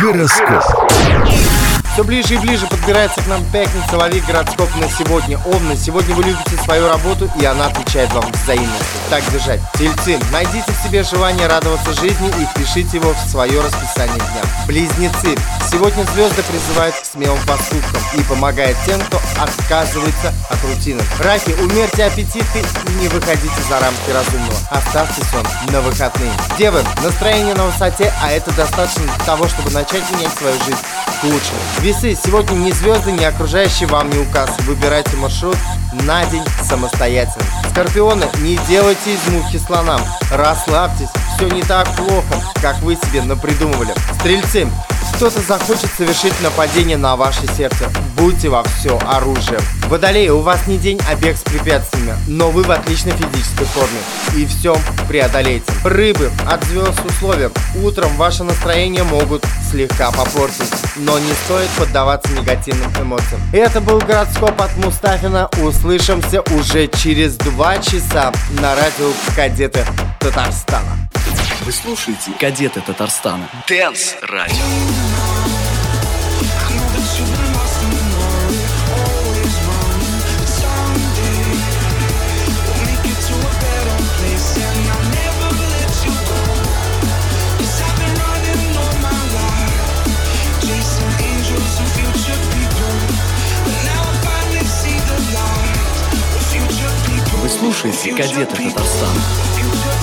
Гороскоп. Все ближе и ближе подбирается к нам пятница, лови гороскоп на сегодня. Овны, сегодня вы любите свою работу, и она отвечает вам взаимностью. Так держать. Тельцы, найдите в себе желание радоваться жизни и впишите его в свое расписание дня. Близнецы, сегодня звезды призывают к смелым поступкам и помогают тем, кто отказывается от рутины. Раки, умерьте аппетиты и не выходите за рамки разумного. Оставьте сон на выходные. Девы, настроение на высоте, а это достаточно для того, чтобы начать менять свою жизнь к лучшему. Весы, сегодня ни звезды, ни окружающие вам не указ. Выбирайте маршрут на день самостоятельно. Скорпионы, не делайте из мухи слонам. Расслабьтесь, все не так плохо, как вы себе напридумывали. Стрельцы, кто-то захочет совершить нападение на ваше сердце. Будьте во все оружием. Водолеи, у вас не день, а бег с препятствиями, но вы в отличной физической форме. И все преодолеете. Рыбы, от звезд условия. Утром ваше настроение могут слегка попортить, но не стоит поддаваться негативным эмоциям. Это был гороскоп от Мустафина. Услышимся уже через два часа на радио Кадеты Татарстана. Вы слушаете «Кадеты Татарстана». Дэнс радио. Вы слушаете «Кадеты Татарстана».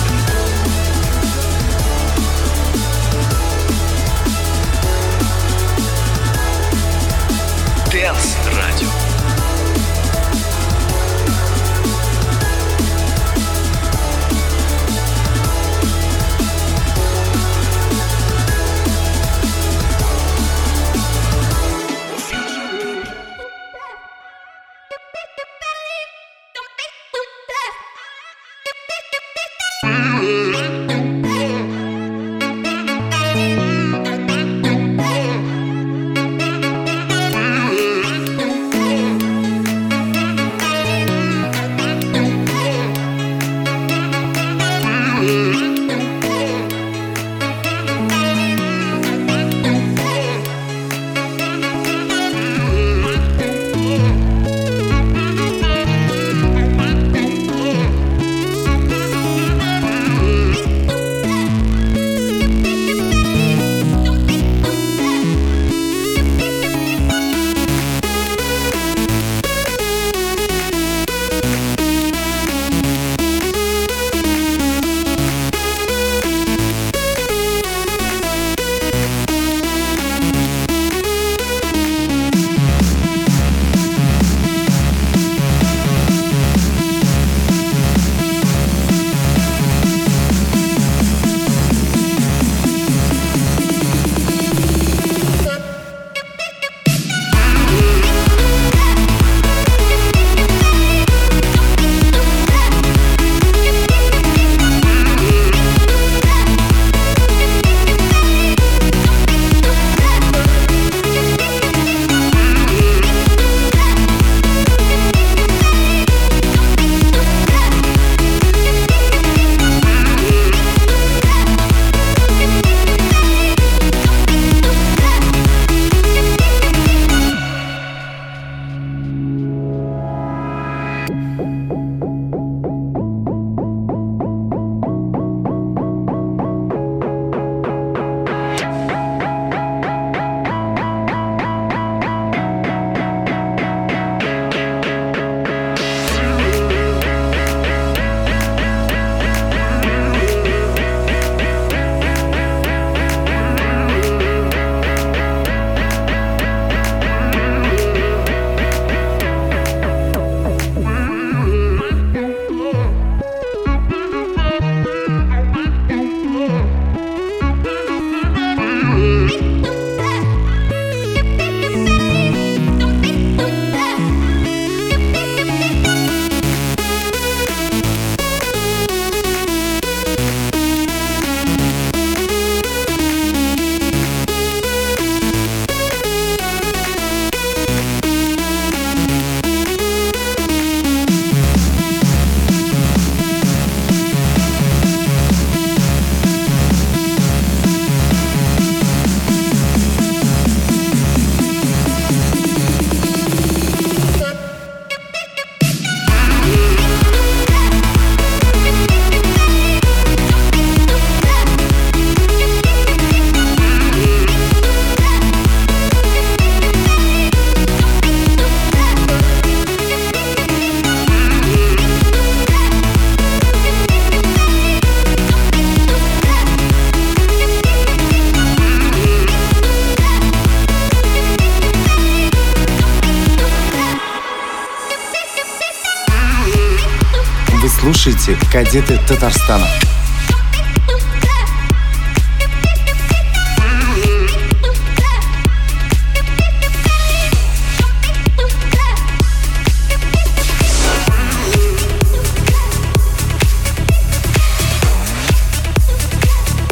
слушаете «Кадеты Татарстана».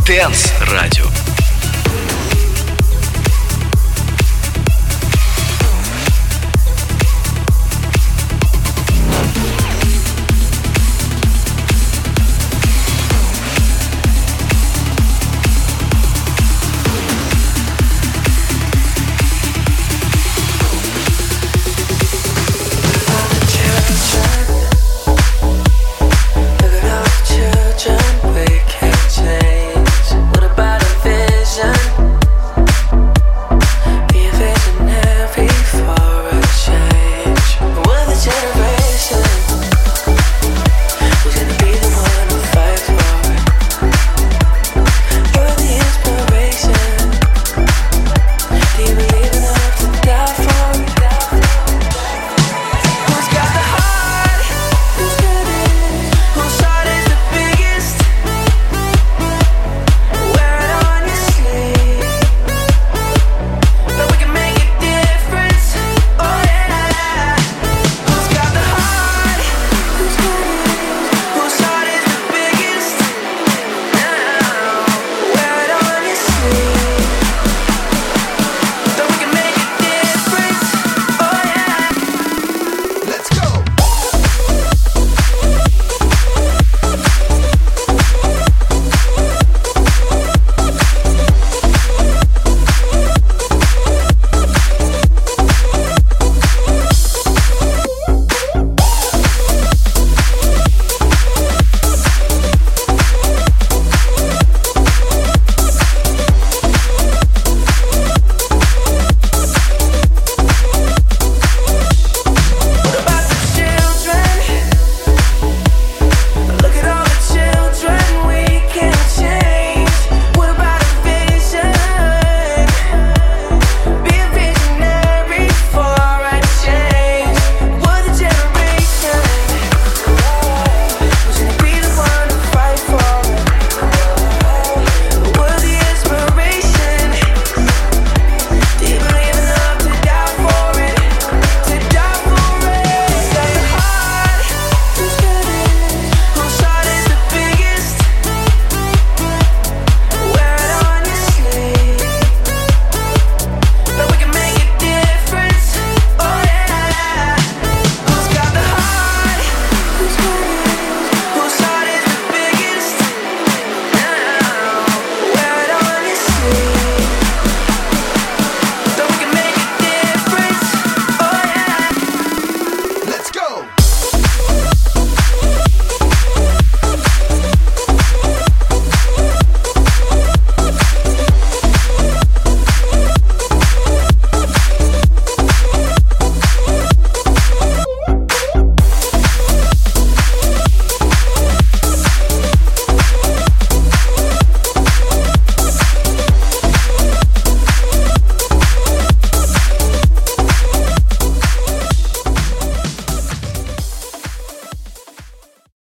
Dance Radio.